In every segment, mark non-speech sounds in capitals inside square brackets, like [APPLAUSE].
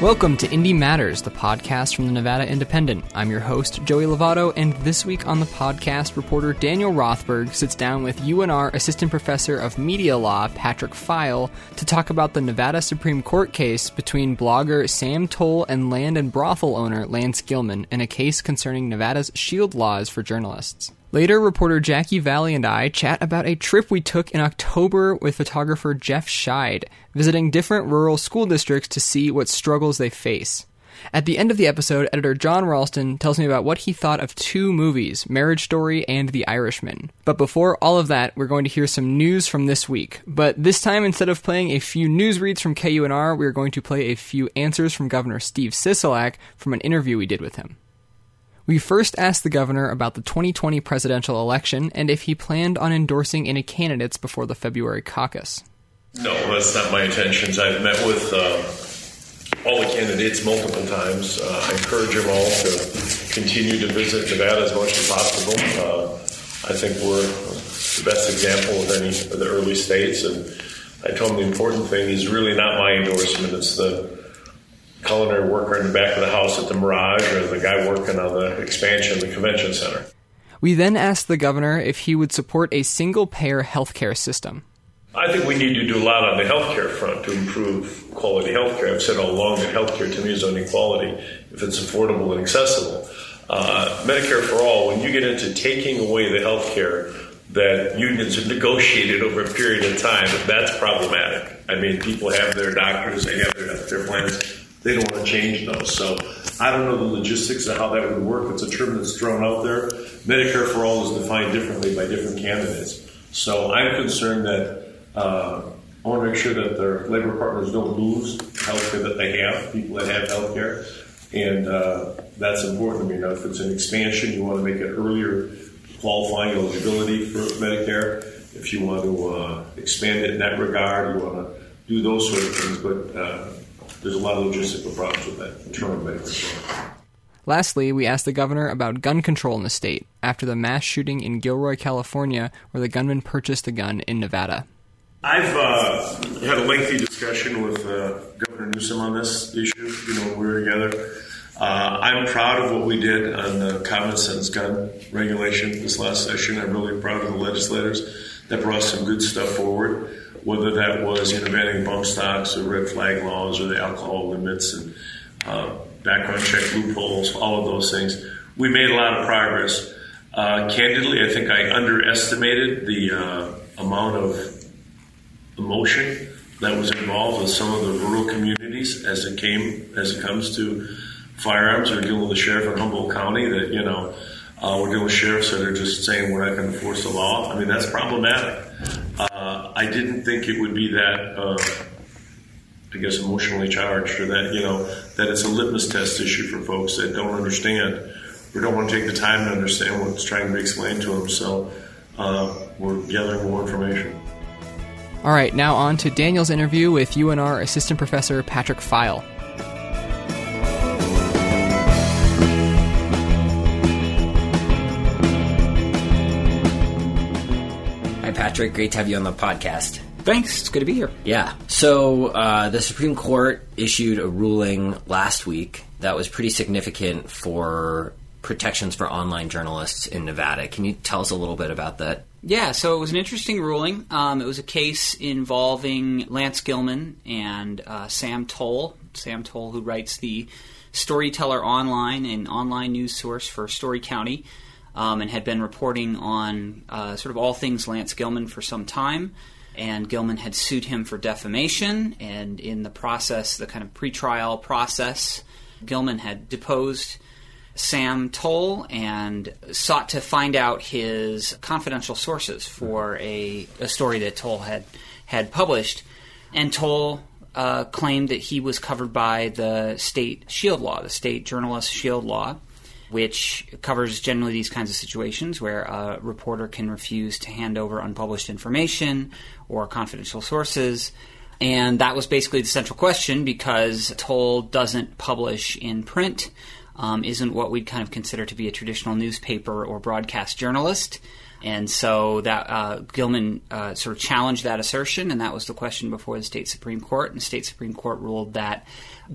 Welcome to Indie Matters, the podcast from the Nevada Independent. I'm your host, Joey Lovato, and this week on the podcast, reporter Daniel Rothberg sits down with UNR Assistant Professor of Media Law, Patrick File, to talk about the Nevada Supreme Court case between blogger Sam Toll and land and brothel owner Lance Gilman in a case concerning Nevada's shield laws for journalists. Later, reporter Jackie Valley and I chat about a trip we took in October with photographer Jeff Scheid, visiting different rural school districts to see what struggles they face. At the end of the episode, editor Jon Ralston tells me about what he thought of two movies, Marriage Story and The Irishman. But before all of that, we're going to hear some news from this week. But this time, instead of playing a few news reads from KUNR, we're going to play a few answers from Governor Steve Sisolak from an interview we did with him. We first asked the governor about the 2020 presidential election and if he planned on endorsing any candidates before the February caucus. No, that's not my intentions. I've met with uh, all the candidates multiple times. Uh, I encourage them all to continue to visit Nevada as much as possible. Uh, I think we're the best example of any of the early states, and I told them the important thing is really not my endorsement; it's the culinary worker in the back of the house at the Mirage or the guy working on the expansion of the convention center. We then asked the governor if he would support a single payer healthcare system. I think we need to do a lot on the healthcare front to improve quality healthcare. I've said all along that healthcare to me is only quality if it's affordable and accessible. Uh, Medicare for all, when you get into taking away the healthcare that unions have negotiated over a period of time, that's problematic. I mean, people have their doctors, they have their healthcare plans they don't want to change those. So I don't know the logistics of how that would work. It's a term that's thrown out there. Medicare for all is defined differently by different candidates. So I'm concerned that uh, I want to make sure that their labor partners don't lose health care that they have, people that have health care. And uh, that's important to me. Now, if it's an expansion, you want to make it earlier qualifying eligibility for Medicare. If you want to uh, expand it in that regard, you want to do those sort of things. But uh, there's a lot of logistical problems with that internal medical. Lastly, we asked the governor about gun control in the state after the mass shooting in Gilroy, California, where the gunman purchased a gun in Nevada. I've uh, had a lengthy discussion with uh, Governor Newsom on this issue. You know, we were together. Uh, I'm proud of what we did on the common sense gun regulation this last session. I'm really proud of the legislators that brought some good stuff forward whether that was banning bump stocks or red flag laws or the alcohol limits and uh, background check loopholes, all of those things. We made a lot of progress. Uh, candidly, I think I underestimated the uh, amount of emotion that was involved with some of the rural communities as it came as it comes to firearms. We're dealing with the sheriff in Humboldt County that you know uh, we're dealing with sheriffs that are just saying we're not going to enforce the law. I mean that's problematic. Uh, I didn't think it would be that, uh, I guess, emotionally charged, or that you know that it's a litmus test issue for folks that don't understand or don't want to take the time to understand what's trying to be explained to them. So uh, we're gathering more information. All right, now on to Daniel's interview with UNR Assistant Professor Patrick File. Patrick. Great to have you on the podcast. Thanks. It's good to be here. Yeah. So uh, the Supreme Court issued a ruling last week that was pretty significant for protections for online journalists in Nevada. Can you tell us a little bit about that? Yeah, so it was an interesting ruling. Um, it was a case involving Lance Gilman and uh, Sam Toll. Sam Toll, who writes the Storyteller Online, an online news source for Storey County um, and had been reporting on uh, sort of all things Lance Gilman for some time. And Gilman had sued him for defamation, and in the process, the kind of pretrial process, Gilman had deposed Sam Toll and sought to find out his confidential sources for a, a story that Toll had had published. And Toll uh, claimed that he was covered by the state shield law, the state journalist shield law, which covers generally these kinds of situations where a reporter can refuse to hand over unpublished information or confidential sources. And that was basically the central question because Toll doesn't publish in print, um, isn't what we'd kind of consider to be a traditional newspaper or broadcast journalist. And so that uh, Gilman uh, sort of challenged that assertion, and that was the question before the state supreme court. And the state supreme court ruled that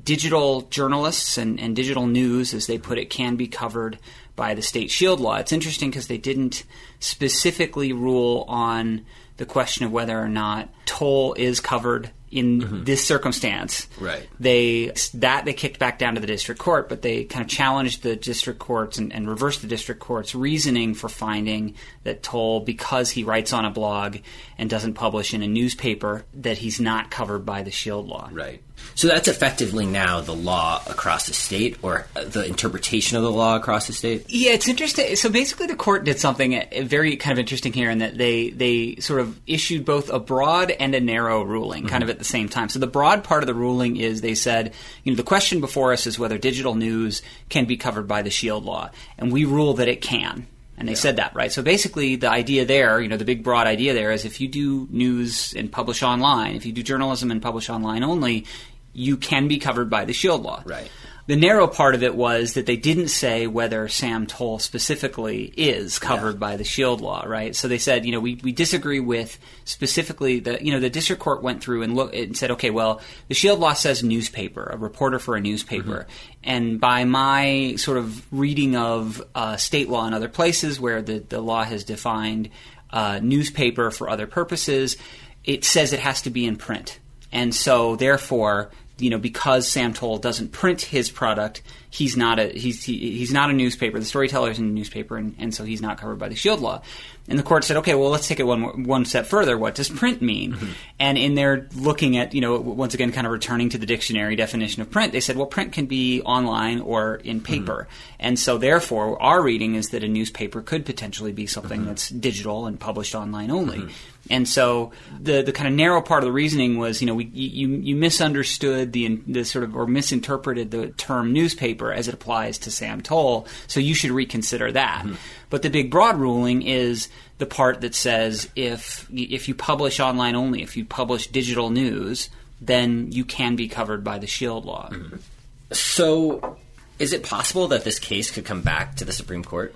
digital journalists and, and digital news, as they put it, can be covered by the state shield law. It's interesting because they didn't specifically rule on the question of whether or not Toll is covered in mm-hmm. this circumstance. Right. They that they kicked back down to the district court, but they kind of challenged the district courts and, and reversed the district court's reasoning for finding that Toll, because he writes on a blog and doesn't publish in a newspaper, that he's not covered by the Shield law. Right. So that's effectively now the law across the state, or the interpretation of the law across the state. Yeah, it's interesting. So basically, the court did something very kind of interesting here, in that they they sort of issued both a broad and a narrow ruling, mm-hmm. kind of at the same time. So the broad part of the ruling is they said, you know, the question before us is whether digital news can be covered by the Shield law, and we rule that it can. And they yeah. said that, right? So basically, the idea there, you know, the big broad idea there is if you do news and publish online, if you do journalism and publish online only, you can be covered by the Shield law. Right. The narrow part of it was that they didn't say whether Sam Toll specifically is covered yeah. by the Shield law, right? So they said, you know, we, we disagree with specifically the, you know, the district court went through and looked and said, okay, well, the Shield law says newspaper, a reporter for a newspaper. Mm-hmm. And by my sort of reading of uh, state law in other places where the, the law has defined uh, newspaper for other purposes, it says it has to be in print. And so, therefore, you know, because Sam Toll doesn't print his product, he's not a he's he, he's not a newspaper. The storyteller is in a newspaper, and, and so he's not covered by the Shield law. And the court said, okay, well, let's take it one one step further. What does print mean? Mm-hmm. And in there, looking at you know, once again, kind of returning to the dictionary definition of print, they said, well, print can be online or in mm-hmm. paper. Mm-hmm. And so, therefore, our reading is that a newspaper could potentially be something mm-hmm. that's digital and published online only. And so the the kind of narrow part of the reasoning was, you know, we, you you misunderstood the the sort of or misinterpreted the term newspaper as it applies to Sam Toll, so you should reconsider that. Mm-hmm. But the big broad ruling is the part that says if if you publish online only, if you publish digital news, then you can be covered by the Shield law. Mm-hmm. So, is it possible that this case could come back to the Supreme Court?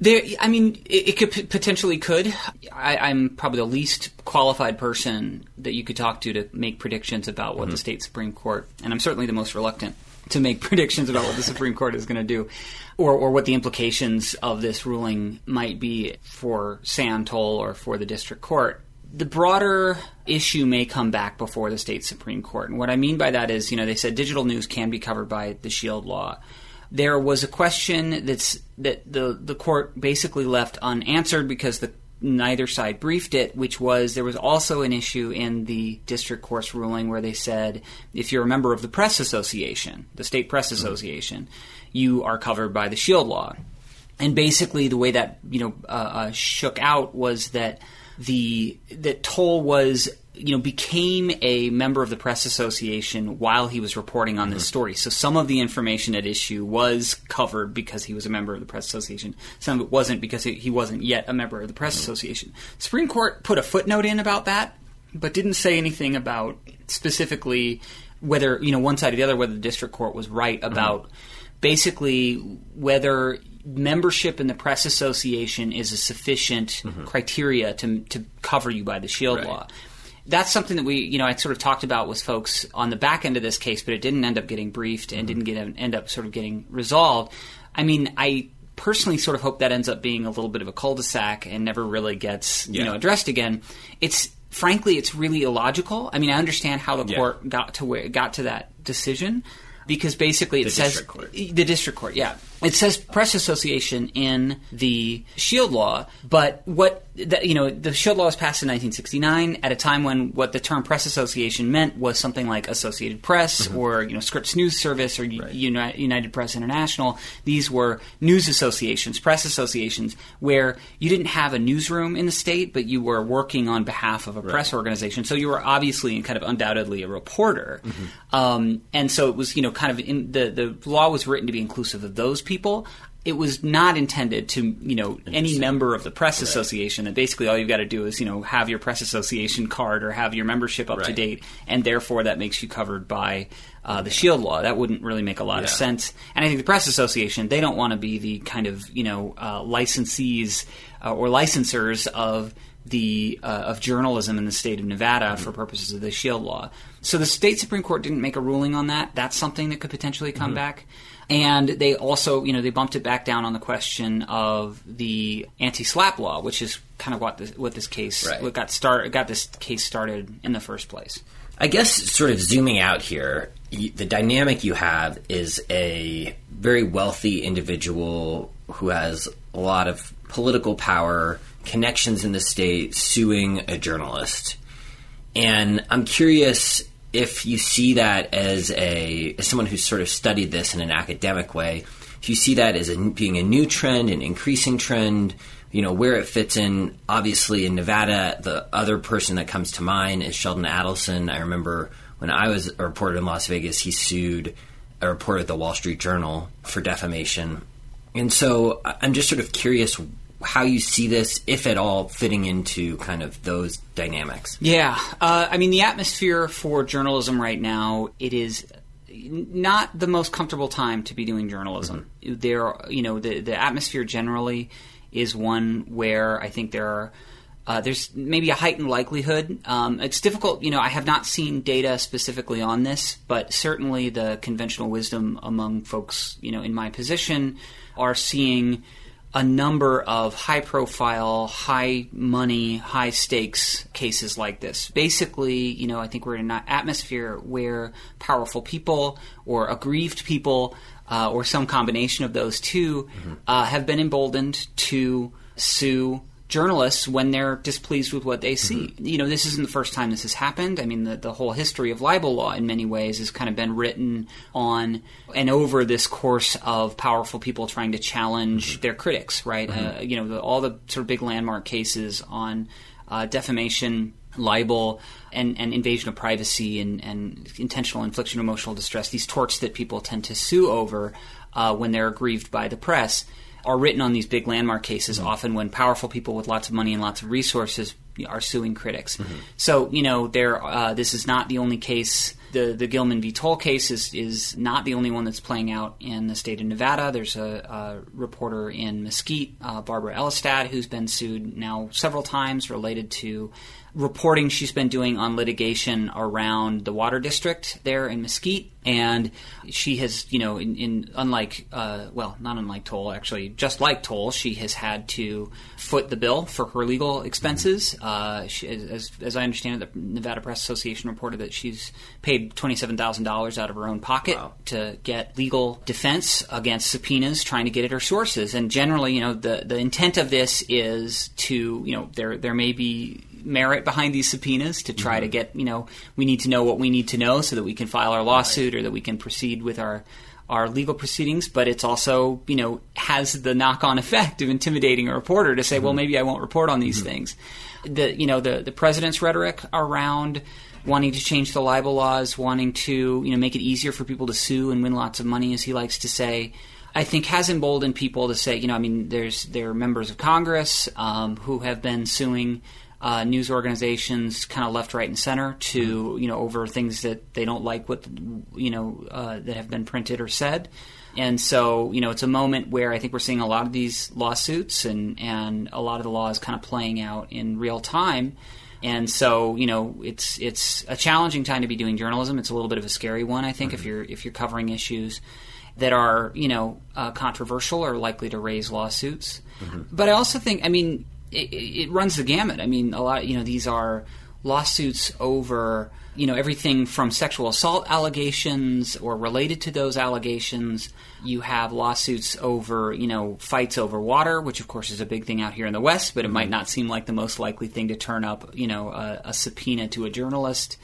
There, I mean, it, it could potentially could. I, am probably the least qualified person that you could talk to to make predictions about what mm-hmm. the state supreme court, and I'm certainly the most reluctant to make [LAUGHS] predictions about what the Supreme Court is going to do, or, or what the implications of this ruling might be for Sam Toll or for the district court. The broader issue may come back before the state Supreme Court. And what I mean by that is, you know, they said digital news can be covered by the Shield law there was a question that's that the the court basically left unanswered because the neither side briefed it, which was there was also an issue in the district court's ruling where they said if you're a member of the press association, the state press mm-hmm. association, you are covered by the shield law. And basically, the way that you know uh, uh, shook out was that the that Toll was you know, became a member of the press association while he was reporting on this mm-hmm. story. So some of the information at issue was covered because he was a member of the press association. Some of it wasn't because he wasn't yet a member of the press mm-hmm. association. Supreme Court put a footnote in about that, but didn't say anything about specifically whether you know one side or the other whether the district court was right mm-hmm. about mm-hmm. basically whether membership in the press association is a sufficient mm-hmm. criteria to to cover you by the shield right. law that's something that we, you know, I sort of talked about with folks on the back end of this case, but it didn't end up getting briefed and mm-hmm. didn't get end up sort of getting resolved. I mean, I personally sort of hope that ends up being a little bit of a cul-de-sac and never really gets, yeah. you know, addressed again. It's frankly, it's really illogical. I mean, I understand how the yeah. court got to where got to that decision because basically it the says the district court, yeah. It says press association in the Shield Law, but what the, you know, the Shield Law was passed in 1969 at a time when what the term press association meant was something like Associated Press mm-hmm. or you know Scripps News Service or right. United, United Press International. These were news associations, press associations, where you didn't have a newsroom in the state, but you were working on behalf of a right. press organization. So you were obviously and kind of undoubtedly a reporter, mm-hmm. um, and so it was you know kind of in the the law was written to be inclusive of those people. It was not intended to, you know, any member of the press association. That basically all you've got to do is, you know, have your press association card or have your membership up to date, and therefore that makes you covered by uh, the Shield law. That wouldn't really make a lot of sense. And I think the press association they don't want to be the kind of you know uh, licensees uh, or licensors of the uh, of journalism in the state of Nevada for purposes of the Shield law. So the state supreme court didn't make a ruling on that. That's something that could potentially come back. And they also, you know, they bumped it back down on the question of the anti-SLAPP law, which is kind of what this, what this case Right. what got start got this case started in the first place. I guess sort of zooming out here, the dynamic you have is a very wealthy individual who has a lot of political power, connections in the state, suing a journalist. And I'm curious if you see that as a as someone who's sort of studied this in an academic way, if you see that as a, being a new trend, an increasing trend, you know where it fits in. Obviously, in Nevada, the other person that comes to mind is Sheldon Adelson. I remember when I was a reporter in Las Vegas, he sued a reporter at the Wall Street Journal for defamation. And so I'm just sort of curious how you see this, if at all, fitting into kind of those dynamics. Yeah, uh, I mean the atmosphere for journalism right now it is not the most comfortable time to be doing journalism. There, you know, the the atmosphere generally is one where I think there are. Uh, there's maybe a heightened likelihood. Um, it's difficult, you know. I have not seen data specifically on this, but certainly the conventional wisdom among folks, you know, in my position, are seeing a number of high profile, high money, high stakes cases like this. Basically, you know, I think we're in an atmosphere where powerful people or aggrieved people uh, or some combination of those 2 uh, have been emboldened to sue journalists when they're displeased with what they see. You know, this isn't the first time this has happened. I mean, the, the whole history of libel law in many ways has kind of been written on and over this course of powerful people trying to challenge their critics, right? Uh, you know, the, all the sort of big landmark cases on uh, defamation, libel, and, and invasion of privacy and, and intentional infliction of emotional distress, these torts that people tend to sue over uh, when they're aggrieved by the press are written on these big landmark cases, often when powerful people with lots of money and lots of resources are suing critics. So, you know, there. Uh, this is not the only case. The the Gilman v. Toll case is is not the only one that's playing out in the state of Nevada. There's a, a reporter in Mesquite, uh, Barbara Ellestad, who's been sued now several times related to reporting she's been doing on litigation around the water district there in Mesquite, and she has, you know, in, in unlike, uh, well, not unlike Toll, actually, just like Toll, she has had to foot the bill for her legal expenses. Uh, she, as, as I understand it, the Nevada Press Association reported that she's paid twenty-seven thousand dollars out of her own pocket to get legal defense against subpoenas, trying to get at her sources. And generally, you know, the the intent of this is to, you know, there there may be merit behind these subpoenas to try to mm-hmm. get you know we need to know what we need to know so that we can file our lawsuit or that we can proceed with our our legal proceedings. But it's also you know has the knock-on effect of intimidating a reporter to say well mm-hmm. maybe I won't report on these mm-hmm. things. The you know the the president's rhetoric around wanting to change the libel laws wanting to you know make it easier for people to sue and win lots of money as he likes to say I think has emboldened people to say, you know, I mean, there's there are members of Congress um, who have been suing uh, news organizations, kind of left, right, and center, to you know over things that they don't like what you know uh, that have been printed or said. And so, you know, it's a moment where I think we're seeing a lot of these lawsuits and, and a lot of the laws kind of playing out in real time. And so, you know, it's it's a challenging time to be doing journalism. It's a little bit of a scary one, I think, if you're if you're covering issues that are you know uh, controversial or likely to raise lawsuits. But I also think, I mean, it, it runs the gamut. I mean, a lot, you know, these are lawsuits over you know everything from sexual assault allegations or related to those allegations. You have lawsuits over you know fights over water, which of course is a big thing out here in the West, but it might mm-hmm. not seem like the most likely thing to turn up you know a, a subpoena to a journalist.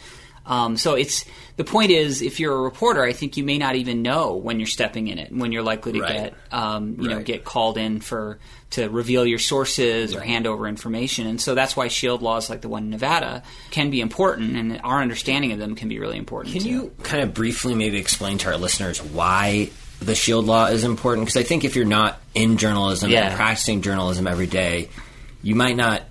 Um, so it's the point is, if you're a reporter, I think you may not even know when you're stepping in it, when you're likely to Right. get, um, you know, get called in for to reveal your sources or hand over information, and so that's why shield laws like the one in Nevada can be important, and our understanding of them can be really important. Can too. you kind of briefly maybe explain to our listeners why the Shield Law is important? Because I think if you're not in journalism Yeah. and practicing journalism every day, you might not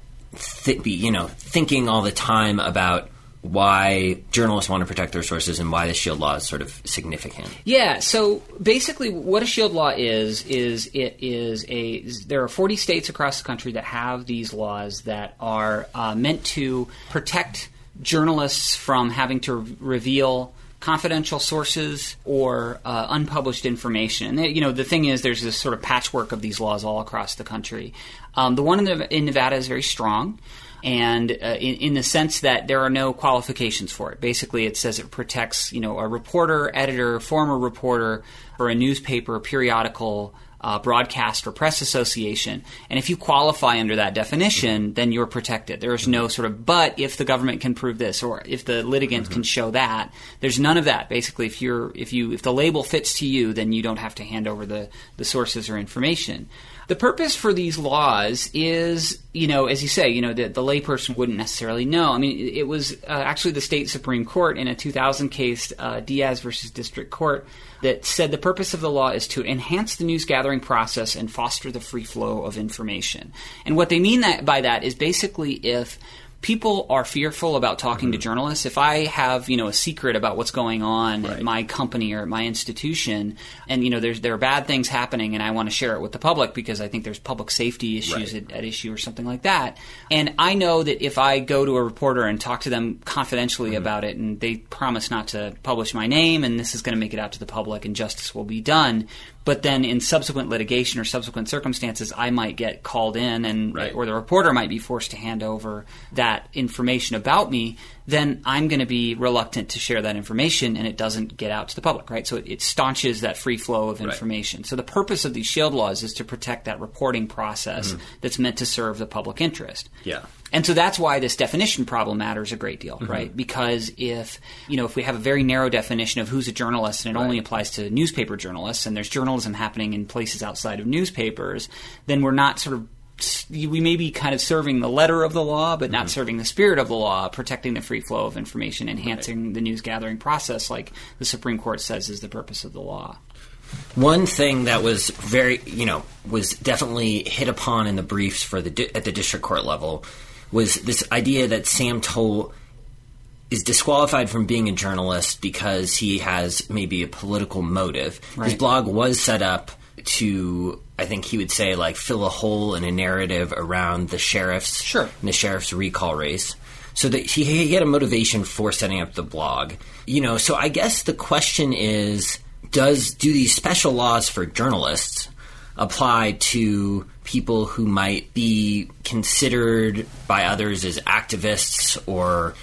th- be, you know, thinking all the time about why journalists want to protect their sources and why the Shield Law is sort of significant. Yeah. So basically, what a shield law is is it is a there are 40 states across the country that have these laws that are uh, meant to protect journalists from having to reveal confidential sources or uh, unpublished information. And you know, the thing is, there's this sort of patchwork of these laws all across the country. Um, the one in, the, in Nevada is very strong and uh, in, in the sense that there are no qualifications for it. Basically, it says it protects, you know, a reporter, editor, former reporter, or a newspaper, periodical, uh, broadcast, or press association. And if you qualify under that definition, then you're protected. There is no sort of but if the government can prove this or if the litigant can show that. There's none of that. Basically, if you're if you if the label fits to you, then you don't have to hand over the the sources or information. The purpose for these laws is, you know, as you say, you know, the, the layperson wouldn't necessarily know. I mean, it, was uh, actually the state Supreme Court in a 2000 case, uh, Diaz versus District Court, that said the purpose of the law is to enhance the news gathering process and foster the free flow of information. And what they mean that, by that is basically if people are fearful about talking to mm-hmm. journalists. If I have, you know, a secret about what's going on at my company or at my institution, and you know, there's there are bad things happening, and I want to share it with the public because I think there's public safety issues at, at issue or something like that. And I know that if I go to a reporter and talk to them confidentially mm-hmm. about it, and they promise not to publish my name, and this is going to make it out to the public, and justice will be done. But then, in subsequent litigation or subsequent circumstances, I might get called in, and Right. or the reporter might be forced to hand over that information about me, then I'm going to be reluctant to share that information and it doesn't get out to the public, right? So it, it staunches that free flow of information. So the purpose of these shield laws is to protect that reporting process that's meant to serve the public interest. Yeah. And so that's why this definition problem matters a great Mm-hmm. deal, right? Because if, you know, if we have a very narrow definition of who's a journalist and it only applies to newspaper journalists and there's journalism happening in places outside of newspapers, then we're not sort of we may be kind of serving the letter of the law, but Mm-hmm. not serving the spirit of the law, protecting the free flow of information, enhancing the news gathering process, like the Supreme Court says is the purpose of the law. One thing that was very, you know, was definitely hit upon in the briefs for the di- at the district court level was this idea that Sam Toll is disqualified from being a journalist because he has maybe a political motive. His blog was set up to, I think he would say, like fill a hole in a narrative around the sheriff's Sure. the sheriff's recall race. So that he, he had a motivation for setting up the blog. You know, so I guess the question is does do these special laws for journalists apply to people who might be considered by others as activists or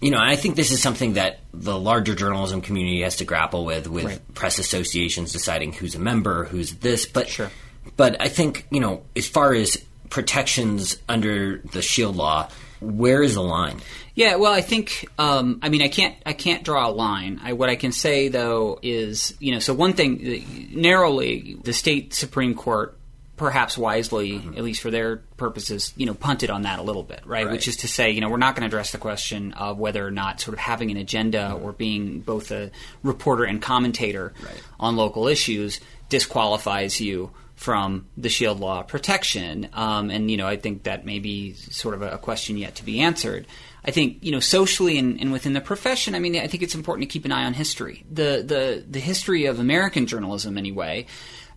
you know, I think this is something that the larger journalism community has to grapple with, with Right. press associations deciding who's a member, who's this. But Sure. but I think you know, as far as protections under the Shield Law, where is the line? Yeah, well, I think um, I mean I can't I can't draw a line. I, what I can say though is you know so one thing narrowly the state supreme court perhaps wisely at least for their purposes you know punted on that a little bit right, Right. which is to say you know we're not going to address the question of whether or not sort of having an agenda or being both a reporter and commentator Right. on local issues disqualifies you from the shield law protection. Um, and, you know, I think that may be sort of a, a question yet to be answered. I think, you know, socially and, and within the profession, I mean, I think it's important to keep an eye on history. The, the, the history of American journalism, anyway,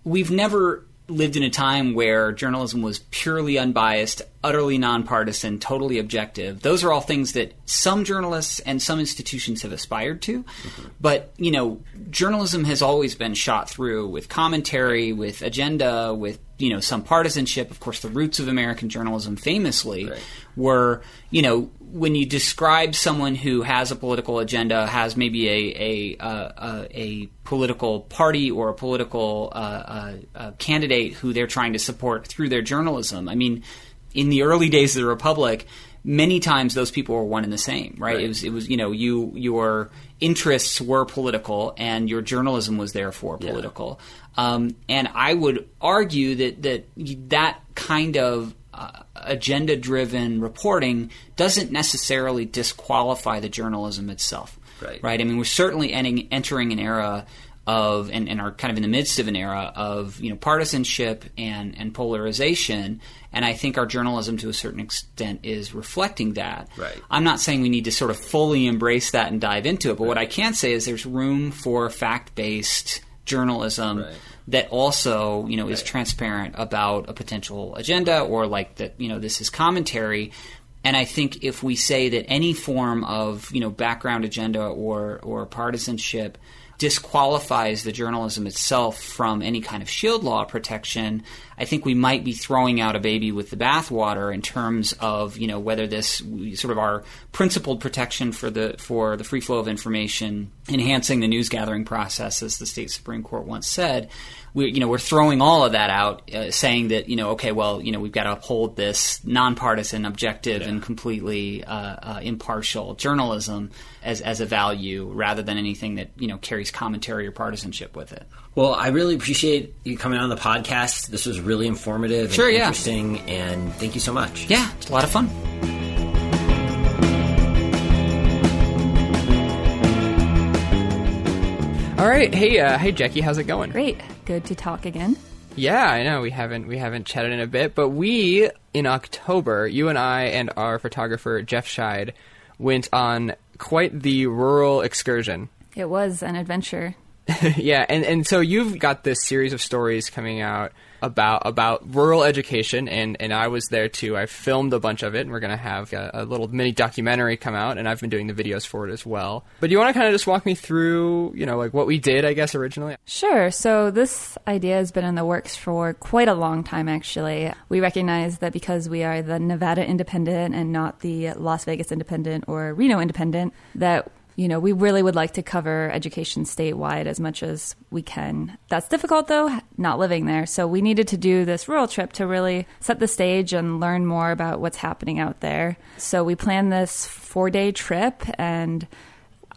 we've never lived in a time where journalism was purely unbiased, utterly nonpartisan, totally objective. Those are all things that some journalists and some institutions have aspired to. Mm-hmm. But, you know, journalism has always been shot through with commentary, with agenda, with, you know, some partisanship. Of course, the roots of American journalism famously Right. were, you know, when you describe someone who has a political agenda, has maybe a a uh, a political party or a political uh, uh, uh, candidate who they're trying to support through their journalism. I mean, in the early days of the republic, many times those people were one and the same, right? Right. It was it was you know you your interests were political and your journalism was therefore political. Um, and I would argue that that that kind of uh, agenda driven reporting doesn't necessarily disqualify the journalism itself. Right. Right. I mean, we're certainly ending, entering an era of and, and are kind of in the midst of an era of you know partisanship and and polarization and I think our journalism to a certain extent is reflecting that. Right. I'm not saying we need to sort of fully embrace that and dive into it, but what I can say is there's room for fact-based journalism Right. that also, you know, is transparent about a potential agenda or like that, you know, this is commentary. And I think if we say that any form of, you know, background agenda or or partisanship disqualifies the journalism itself from any kind of shield law protection, I think we might be throwing out a baby with the bathwater in terms of you know whether this sort of our principled protection for the for the free flow of information, enhancing the news gathering process, as the state supreme court once said. We, you know, we're throwing all of that out, uh, saying that you know, okay, well, you know, we've got to uphold this nonpartisan, objective, and completely uh, uh, impartial journalism as as a value, rather than anything that you know carries commentary or partisanship with it. Well, I really appreciate you coming on the podcast. This was really informative Sure, and yeah. interesting, and thank you so much. Yeah, it's a lot of fun. All right, hey, uh, hey, Jackie, how's it going? Great. Good to talk again. Yeah, I know we haven't we haven't chatted in a bit, but we in October, you and I and our photographer Jeff Scheid went on quite the rural excursion. It was an adventure. [LAUGHS] yeah, and, and so you've got this series of stories coming out about about rural education, and, and I was there too. I filmed a bunch of it, and we're going to have a, a little mini documentary come out, and I've been doing the videos for it as well. But do you want to kind of just walk me through, you know, like what we did, I guess, originally? Sure. So this idea has been in the works for quite a long time, actually. We recognize that because we are the Nevada Independent and not the Las Vegas Independent or Reno Independent, that you know, we really would like to cover education statewide as much as we can. That's difficult though, not living there. So we needed to do this rural trip to really set the stage and learn more about what's happening out there. So we planned this four day trip and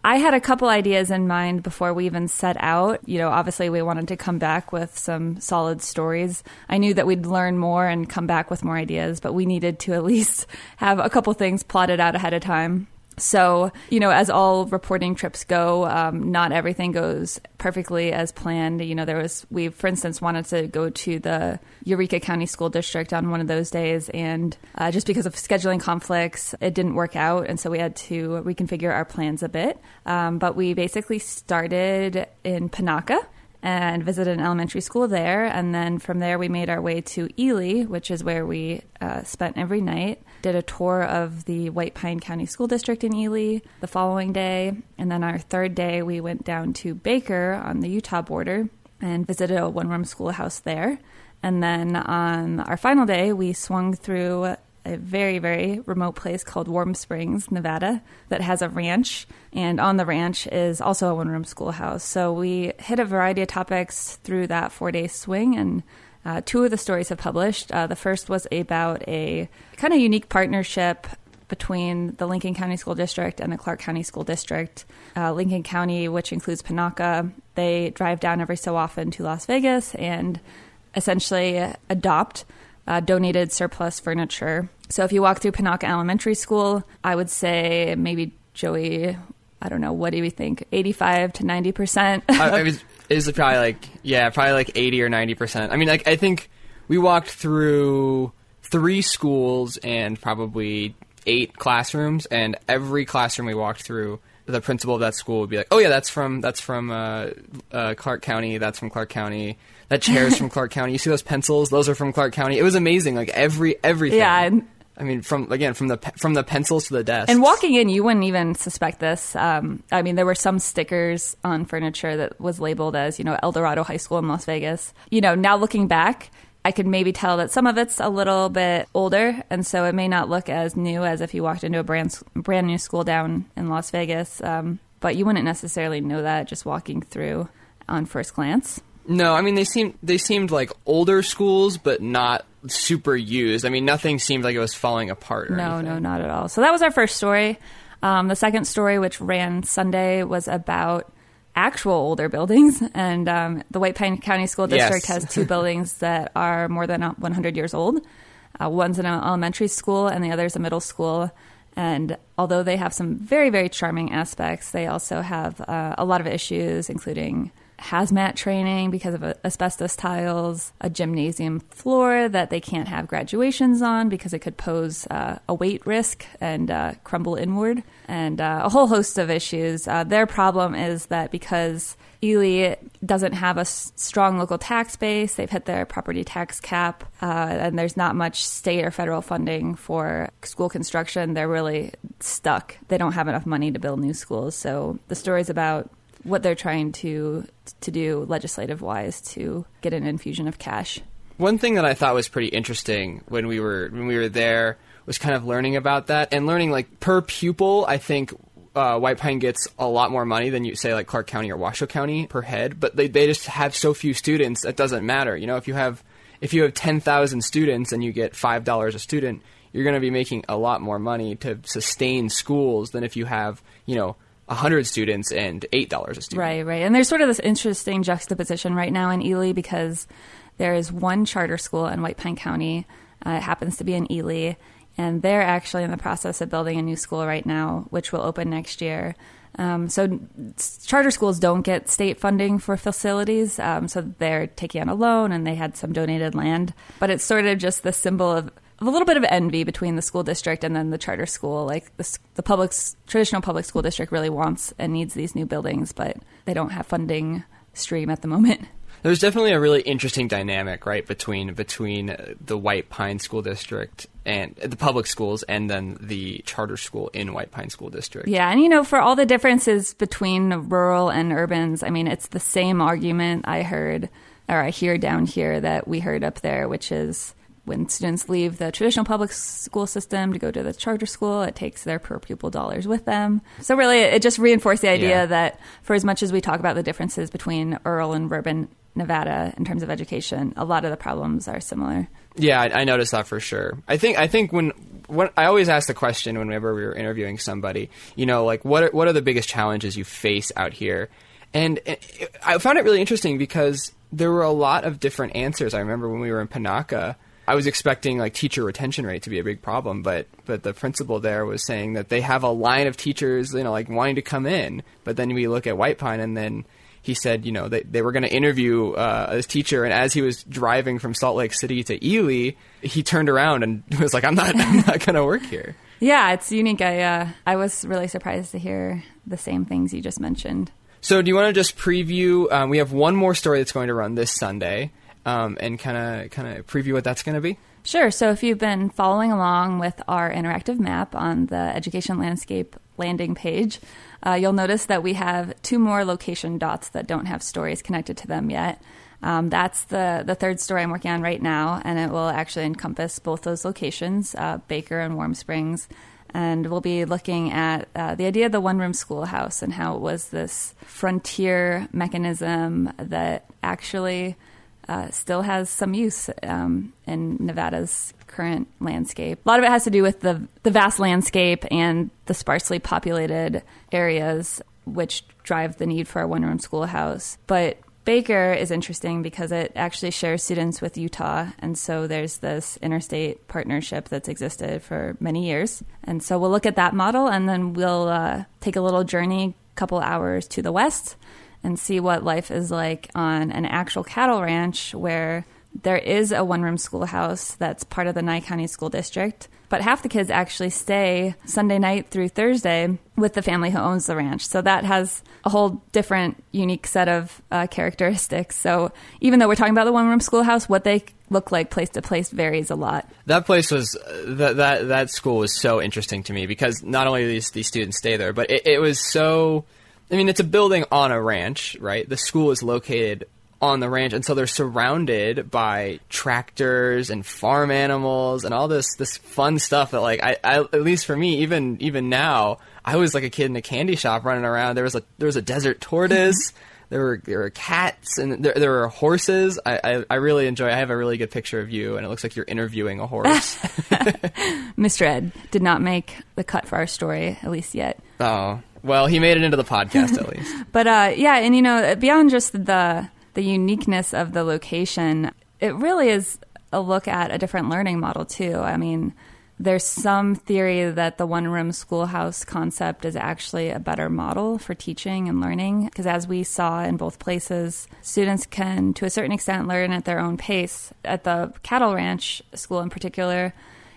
I had a couple ideas in mind before we even set out. You know, obviously we wanted to come back with some solid stories. I knew that we'd learn more and come back with more ideas, but we needed to at least [LAUGHS] have a couple things plotted out ahead of time. So, you know, as all reporting trips go, um, not everything goes perfectly as planned. You know, there was, we, for instance, wanted to go to the Eureka County School District on one of those days, and uh, just because of scheduling conflicts, it didn't work out. And so we had to reconfigure our plans a bit. Um, but we basically started in Panaca and visited an elementary school there. And then from there, we made our way to Ely, which is where we uh, spent every night. Did a tour of the White Pine County School District in Ely the following day. And then our third day, we went down to Baker on the Utah border and visited a one room schoolhouse there. And then on our final day, we swung through a very, very remote place called Warm Springs, Nevada, that has a ranch. And on the ranch is also a one room schoolhouse. So we hit a variety of topics through that four day swing. And uh, two of the stories have published. Uh, the first was about a kind of unique partnership between the Lincoln County School District and the Clark County School District. Uh, Lincoln County, which includes Panaca, they drive down every so often to Las Vegas and essentially adopt uh, donated surplus furniture. So if you walk through Panaca Elementary School, I would say maybe Joey, I don't know, what do you think? 85 to 90%. I, it was it was probably like yeah, probably like eighty or ninety percent. I mean, like I think we walked through three schools and probably eight classrooms, and every classroom we walked through, the principal of that school would be like, "Oh yeah, that's from that's from uh, uh, Clark County. That's from Clark County. That chair is from [LAUGHS] Clark County. You see those pencils? Those are from Clark County. It was amazing. Like every everything. yeah. And, I mean, from again from the from the pencils to the desk. and walking in, you wouldn't even suspect this. Um, I mean, there were some stickers on furniture that was labeled as, you know, El Dorado High School in Las Vegas. You know, now looking back, I could maybe tell that some of it's a little bit older, and so it may not look as new as if you walked into a brand brand new school down in Las Vegas. Um, but you wouldn't necessarily know that just walking through on first glance. No, I mean they seemed they seemed like older schools, but not super used. I mean, nothing seemed like it was falling apart. Or No, anything. no, not at all. So that was our first story. Um, the second story, which ran Sunday, was about actual older buildings. [LAUGHS] And um, the White Pine County School District Yes. has two [LAUGHS] buildings that are more than 100 years old. Uh, one's an elementary school, and the other is a middle school. And although they have some very, very charming aspects, they also have uh, a lot of issues, including hazmat training because of asbestos tiles, a gymnasium floor that they can't have graduations on because it could pose uh, a weight risk and uh, crumble inward, and uh, a whole host of issues. Uh, their problem is that because Ely doesn't have a strong local tax base. They've hit their property tax cap, uh, and there's not much state or federal funding for school construction. They're really stuck. They don't have enough money to build new schools. So the story's about what they're trying to to do legislative wise to get an infusion of cash. One thing that I thought was pretty interesting when we were when we were there was kind of learning about that and learning like per pupil. I think uh, White Pine gets a lot more money than you say like Clark County or Washoe County per head, but they, they just have so few students that doesn't matter. You know, if you have if you have ten thousand students and you get five dollars a student, you're going to be making a lot more money to sustain schools than if you have you know 100 students and $8 a student. Right, right. And there's sort of this interesting juxtaposition right now in Ely because there is one charter school in White Pine County. Uh, it happens to be in Ely. And they're actually in the process of building a new school right now, which will open next year. Um, so charter schools don't get state funding for facilities, um, so they're taking out a loan and they had some donated land. But it's sort of just the symbol of a little bit of envy between the school district and then the charter school. Like the, the public traditional public school district really wants and needs these new buildings, but they don't have funding stream at the moment. There's definitely a really interesting dynamic, right, between between uh, the White Pine School District and uh, the public schools, and then the charter school in White Pine School District. Yeah, and you know, for all the differences between rural and urbans, I mean, it's the same argument I heard or I hear down here that we heard up there, which is when students leave the traditional public school system to go to the charter school, it takes their per pupil dollars with them. So really, it just reinforced the idea yeah. that for as much as we talk about the differences between rural and urban Nevada in terms of education, a lot of the problems are similar. Yeah, I, I noticed that for sure. I think I think when when I always ask the question whenever we were interviewing somebody, you know, like what are, what are the biggest challenges you face out here? And it, I found it really interesting because there were a lot of different answers. I remember when we were in Panaca I was expecting like teacher retention rate to be a big problem, but but the principal there was saying that they have a line of teachers, you know, like wanting to come in. But then we look at White Pine, and then he said, you know, they they were going to interview uh, this teacher, and as he was driving from Salt Lake City to Ely, he turned around and [LAUGHS] was like, "I'm not, I'm not going to work here." Yeah, it's unique. I uh, I was really surprised to hear the same things you just mentioned. So, do you want to just preview? Um, we have one more story that's going to run this Sunday um, and kind of kind of preview what that's going to be? Sure. So if you've been following along with our interactive map on the Education Landscape landing page, uh, you'll notice that we have two more location dots that don't have stories connected to them yet. Um, that's the, the third story I'm working on right now, and it will actually encompass both those locations, uh, Baker and Warm Springs. And we'll be looking at uh, the idea of the one room schoolhouse and how it was this frontier mechanism that actually uh, still has some use um, in Nevada's current landscape. A lot of it has to do with the the vast landscape and the sparsely populated areas, which drive the need for a one room schoolhouse. But Baker is interesting because it actually shares students with Utah, and so there's this interstate partnership that's existed for many years. And so we'll look at that model, and then we'll uh, take a little journey, couple hours to the west, and see what life is like on an actual cattle ranch where there is a one room schoolhouse that's part of the Nye County School District. But half the kids actually stay Sunday night through Thursday with the family who owns the ranch. So that has a whole different, unique set of uh, characteristics. So even though we're talking about the one room schoolhouse, what they look like place to place varies a lot. That place was that that that school was so interesting to me because not only these these students stay there, but it, it was so I mean, it's a building on a ranch, right? The school is located on the ranch, and so they're surrounded by tractors and farm animals and all this this fun stuff that, like, I, I at least for me, even even now, I was like a kid in a candy shop running around. There was a there was a desert tortoise. Mm-hmm. there were there were cats and there, there were horses. I, I, I really enjoy. I have a really good picture of you, and it looks like you're interviewing a horse. [LAUGHS] Mr. Ed did not make the cut for our story, at least yet. Oh, well, he made it into the podcast at least. [LAUGHS] but uh, yeah, and you know, beyond just the the uniqueness of the location, it really is a look at a different learning model too. I mean, there's some theory that the one room schoolhouse concept is actually a better model for teaching and learning because as we saw in both places students can to a certain extent learn at their own pace at the cattle ranch school in particular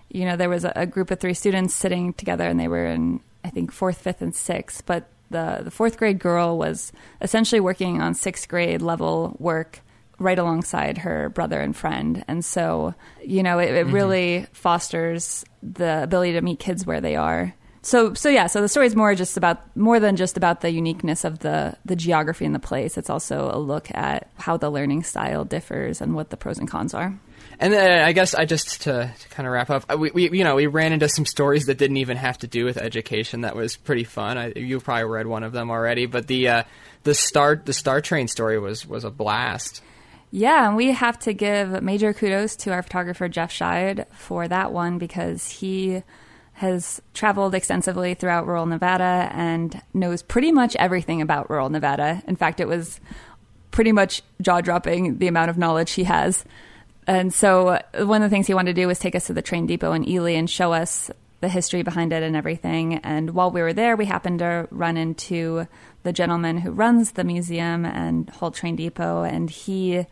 you know there was a, a group of three students sitting together and they were in i think fourth fifth and sixth but the, the fourth grade girl was essentially working on sixth grade level work right alongside her brother and friend. And so, you know, it, it mm-hmm. really fosters the ability to meet kids where they are. So, so yeah, so the story is more just about more than just about the uniqueness of the the geography and the place. It's also a look at how the learning style differs and what the pros and cons are. And then I guess I just to, to kind of wrap up, we, we, you know we ran into some stories that didn't even have to do with education. That was pretty fun. I, you probably read one of them already, but the uh, the star the Star Train story was was a blast. Yeah, and we have to give major kudos to our photographer Jeff Scheid for that one because he has traveled extensively throughout rural Nevada and knows pretty much everything about rural Nevada. In fact, it was pretty much jaw dropping the amount of knowledge he has. And so, uh, one of the things he wanted to do was take us to the train depot in Ely and show us the history behind it and everything. And while we were there, we happened to run into the gentleman who runs the museum and whole train depot, and he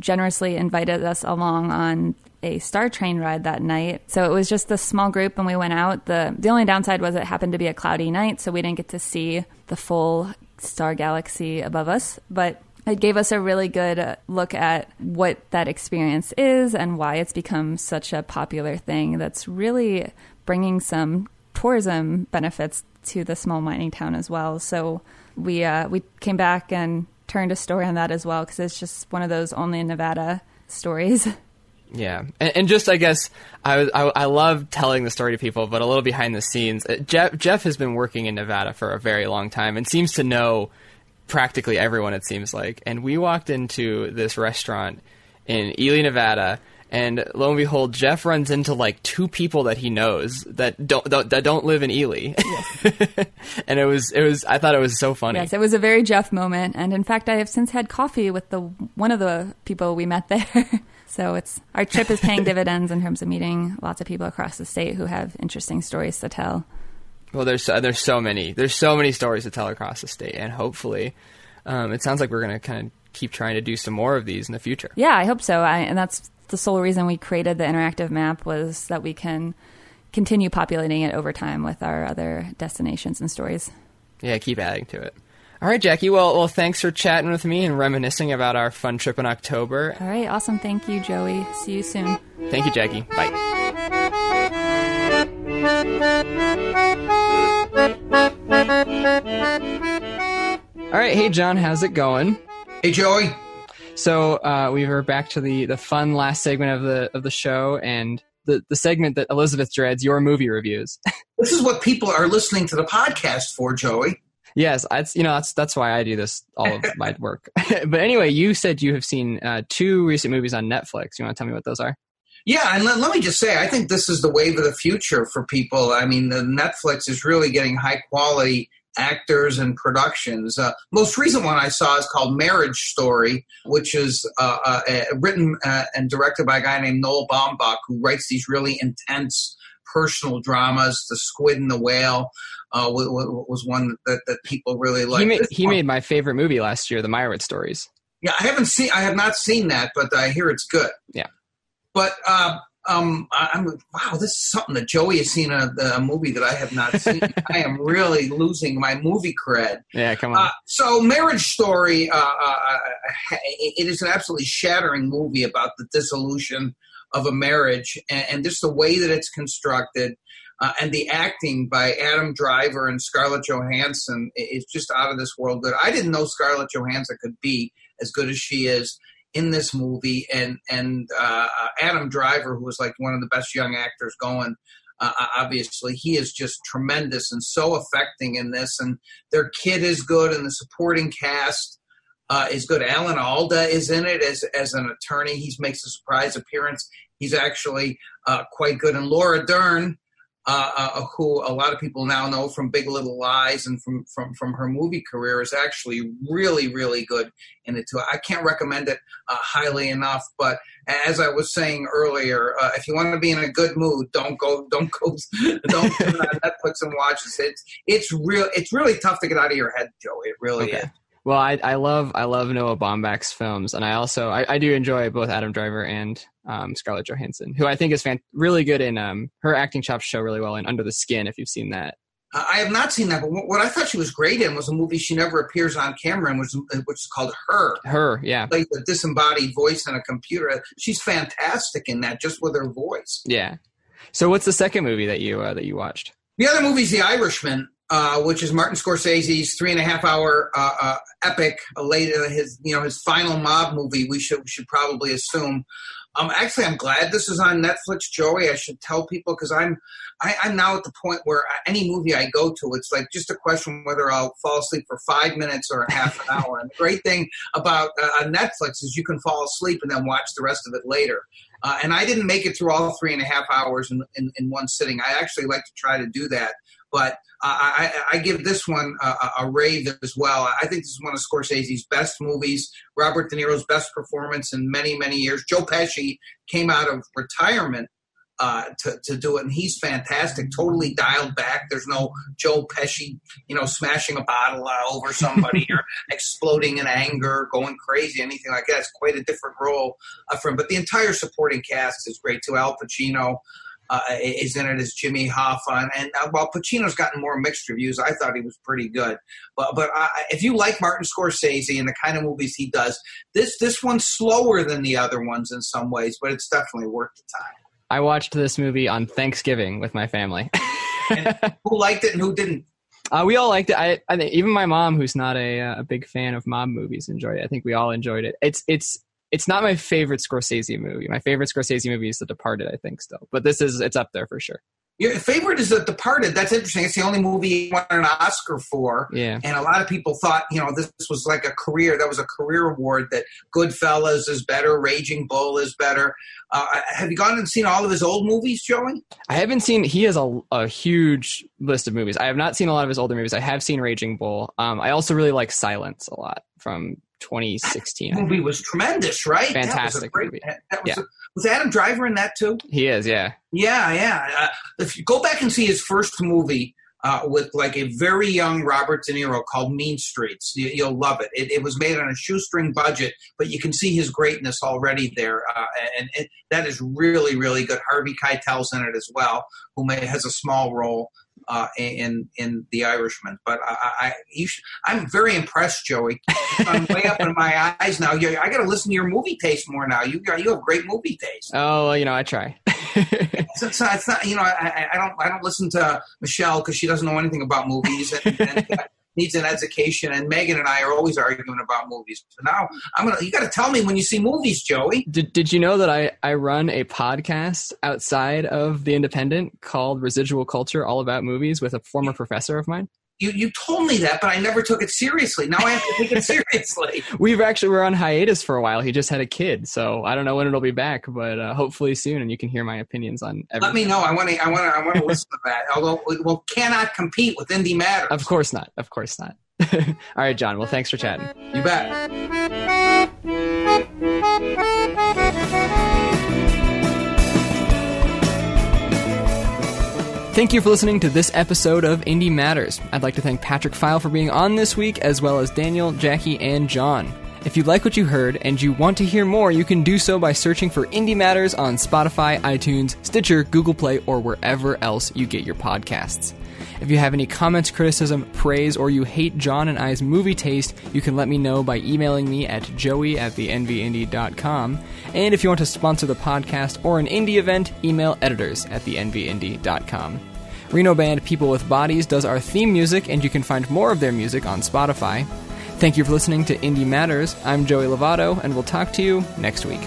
generously invited us along on a star train ride that night. So it was just a small group and we went out. The the only downside was it happened to be a cloudy night, so we didn't get to see the full star galaxy above us, but it gave us a really good look at what that experience is and why it's become such a popular thing that's really bringing some tourism benefits to the small mining town as well. So we uh, we came back and turned a story on that as well because it's just one of those only in Nevada stories. [LAUGHS] Yeah, and, and, just I guess I I, I, love telling the story to people, but a little behind the scenes. Uh, Jeff Jeff has been working in Nevada for a very long time and seems to know practically everyone. It seems like, and we walked into this restaurant in Ely, Nevada, and lo and behold, Jeff runs into like two people that he knows that don't that don't live in Ely. Yes. [LAUGHS] and it was it was I thought it was so funny. Yes, it was a very Jeff moment, and in fact, I have since had coffee with the one of the people we met there. [LAUGHS] so it's our trip is paying [LAUGHS] dividends in terms of meeting lots of people across the state who have interesting stories to tell. Well, there's there's so many there's so many stories to tell across the state, and hopefully, um, it sounds like we're going to kind of keep trying to do some more of these in the future. Yeah, I hope so. I, and that's the sole reason we created the interactive map was that we can continue populating it over time with our other destinations and stories. Yeah, keep adding to it. All right, Jackie. Well, well, thanks for chatting with me and reminiscing about our fun trip in October. All right, awesome. Thank you, Joey. See you soon. Thank you, Jackie. Bye. All right, hey John, how's it going? Hey Joey. So uh, we were back to the the fun last segment of the of the show and the the segment that Elizabeth dreads, your movie reviews. [LAUGHS] this is what people are listening to the podcast for, Joey. Yes, that's you know that's that's why I do this all of my [LAUGHS] work. [LAUGHS] but anyway, you said you have seen uh, two recent movies on Netflix. You want to tell me what those are? Yeah, and let, let, me just say, I think this is the wave of the future for people. I mean, the Netflix is really getting high quality actors and productions. Uh, most recent one I saw is called Marriage Story, which is uh, uh, written uh, and directed by a guy named Noah Baumbach, who writes these really intense personal dramas. The Squid and the Whale uh, was one that, that people really liked. He, made, he made my favorite movie last year, The Meyerowitz Stories. Yeah, I haven't seen. I have not seen that, but I hear it's good. Yeah, but uh, um, I'm wow, this is something that Joey has seen a, a movie that I have not [LAUGHS] seen. I am really losing my movie cred. Yeah, come on. Uh, so, Marriage Story, uh, uh, uh it is an absolutely shattering movie about the dissolution of a marriage, and, and just the way that it's constructed. Uh, and the acting by Adam Driver and Scarlett Johansson is just out of this world good. I didn't know Scarlett Johansson could be as good as she is in this movie, and and uh, Adam Driver, who was like one of the best young actors going. Uh, obviously, he is just tremendous and so affecting in this. And their kid is good, and the supporting cast uh, is good. Alan Alda is in it as as an attorney. He makes a surprise appearance. He's actually uh, quite good. And Laura Dern, uh, uh, who a lot of people now know from Big Little Lies and from, from, from her movie career, is actually really, really good in it too. I can't recommend it uh, highly enough. But as I was saying earlier, uh, if you want to be in a good mood, don't go, don't go, [LAUGHS] don't turn on [LAUGHS] Netflix and watch this. It's it's real. It's really tough to get out of your head, Joe. It really okay. is. Well, I, I love I love Noah Baumbach's films, and I also I, I do enjoy both Adam Driver and um, Scarlett Johansson, who I think is fan- really good in um, her acting chops show really well in Under the Skin. If you've seen that, I have not seen that, but what I thought she was great in was a movie she never appears on camera in, which, which is called Her. Her, yeah, like the disembodied voice in a computer. She's fantastic in that, just with her voice. Yeah. So, what's the second movie that you uh, that you watched? The other movie is The Irishman, uh, which is Martin Scorsese's three and a half hour uh, uh, epic, later his you know his final mob movie. We should we should probably assume. Um, actually, I'm glad this is on Netflix, Joey. I should tell people because I'm I, I'm now at the point where any movie I go to, it's like just a question whether I'll fall asleep for five minutes or a half an hour. And the great thing about uh, Netflix is you can fall asleep and then watch the rest of it later. Uh, and I didn't make it through all three and a half hours in, in, in one sitting. I actually like to try to do that. But I, I, give this one a, a, rave as well. I think this is one of Scorsese's best movies. Robert De Niro's best performance in many, many years. Joe Pesci came out of retirement uh, to, to do it, and he's fantastic. Totally dialed back. There's no Joe Pesci, you know, smashing a bottle uh, over somebody [LAUGHS] or exploding in anger, going crazy, anything like that. It's quite a different role uh, for him. But the entire supporting cast is great too. Al Pacino, uh, is in it as Jimmy Hoffa. And uh, while Pacino's gotten more mixed reviews, I thought he was pretty good. But but if you like Martin Scorsese and the kind of movies he does, this this one's slower than the other ones in some ways, but it's definitely worth the time. I watched this movie on Thanksgiving with my family. [LAUGHS] who liked it and who didn't? Uh, we all liked it. I, I think even my mom, who's not a, uh, a big fan of mob movies, enjoyed it. I think we all enjoyed it. It's it's it's not my favorite Scorsese movie. My favorite Scorsese movie is The Departed, I think, still. But this is it's up there for sure. Your favorite is The Departed. That's interesting. It's the only movie he won an Oscar for. Yeah. And a lot of people thought, you know, this was like a career. That was a career award. That Goodfellas is better, Raging Bull is better. Uh, have you gone and seen all of his old movies, Joey? I haven't seen. He has a, a huge list of movies. I have not seen a lot of his older movies. I have seen Raging Bull. Um, I also really like Silence a lot from 2016. That movie was tremendous, right? Fantastic great, movie. Was, yeah. a, was Adam Driver in that too? He is, yeah. Yeah, yeah. Uh, if you go back and see his first movie uh, with like a very young Robert De Niro called Mean Streets, you, will love it. it. it. was made on a shoestring budget, but you can see his greatness already there, uh, and it, that is really, really good. Harvey Keitel's in it as well, who may, has a small role uh, in in The Irishman. But I, I I'm very impressed, Joey. I'm way up in my eyes now. You, I got to listen to your movie taste more now. You got you have great movie taste. Oh, you know, I try. [LAUGHS] it's, it's, not, it's, not, you know, I, I, don't I don't listen to Michelle because she doesn't know anything about movies. And, and, needs an education. And Megan and I are always arguing about movies. So now I'm gonna. You got to tell me when you see movies, Joey. Did Did you know that I I run a podcast outside of the Independent called Residual Culture, all about movies, with a former professor of mine? You, you told me that, but I never took it seriously. Now I have to take it [LAUGHS] seriously. We've actually we're on hiatus for a while. He just had a kid, so I don't know when it'll be back, but uh, hopefully soon, and you can hear my opinions on. Everything. Let me know. I want to. I want to. I want to listen to that. Although we will cannot compete with Indy Matters. Of course not. Of course not. [LAUGHS] All right, John. Well, thanks for chatting. You bet. [LAUGHS] Thank you for listening to this episode of Indy Matters. I'd like to thank Patrick File for being on this week, as well as Daniel, Jackie, and John. If you like what you heard and you want to hear more, you can do so by searching for Indy Matters on Spotify, iTunes, Stitcher, Google Play, or wherever else you get your podcasts. If you have any comments, criticism, praise, or you hate John and I's movie taste, you can let me know by emailing me at joey at thenvindy.com. And if you want to sponsor the podcast or an indie event, email editors at thenvindy.com. Reno band People with Bodies does our theme music, and you can find more of their music on Spotify. Thank you for listening to Indy Matters. I'm Joey Lovato, and we'll talk to you next week.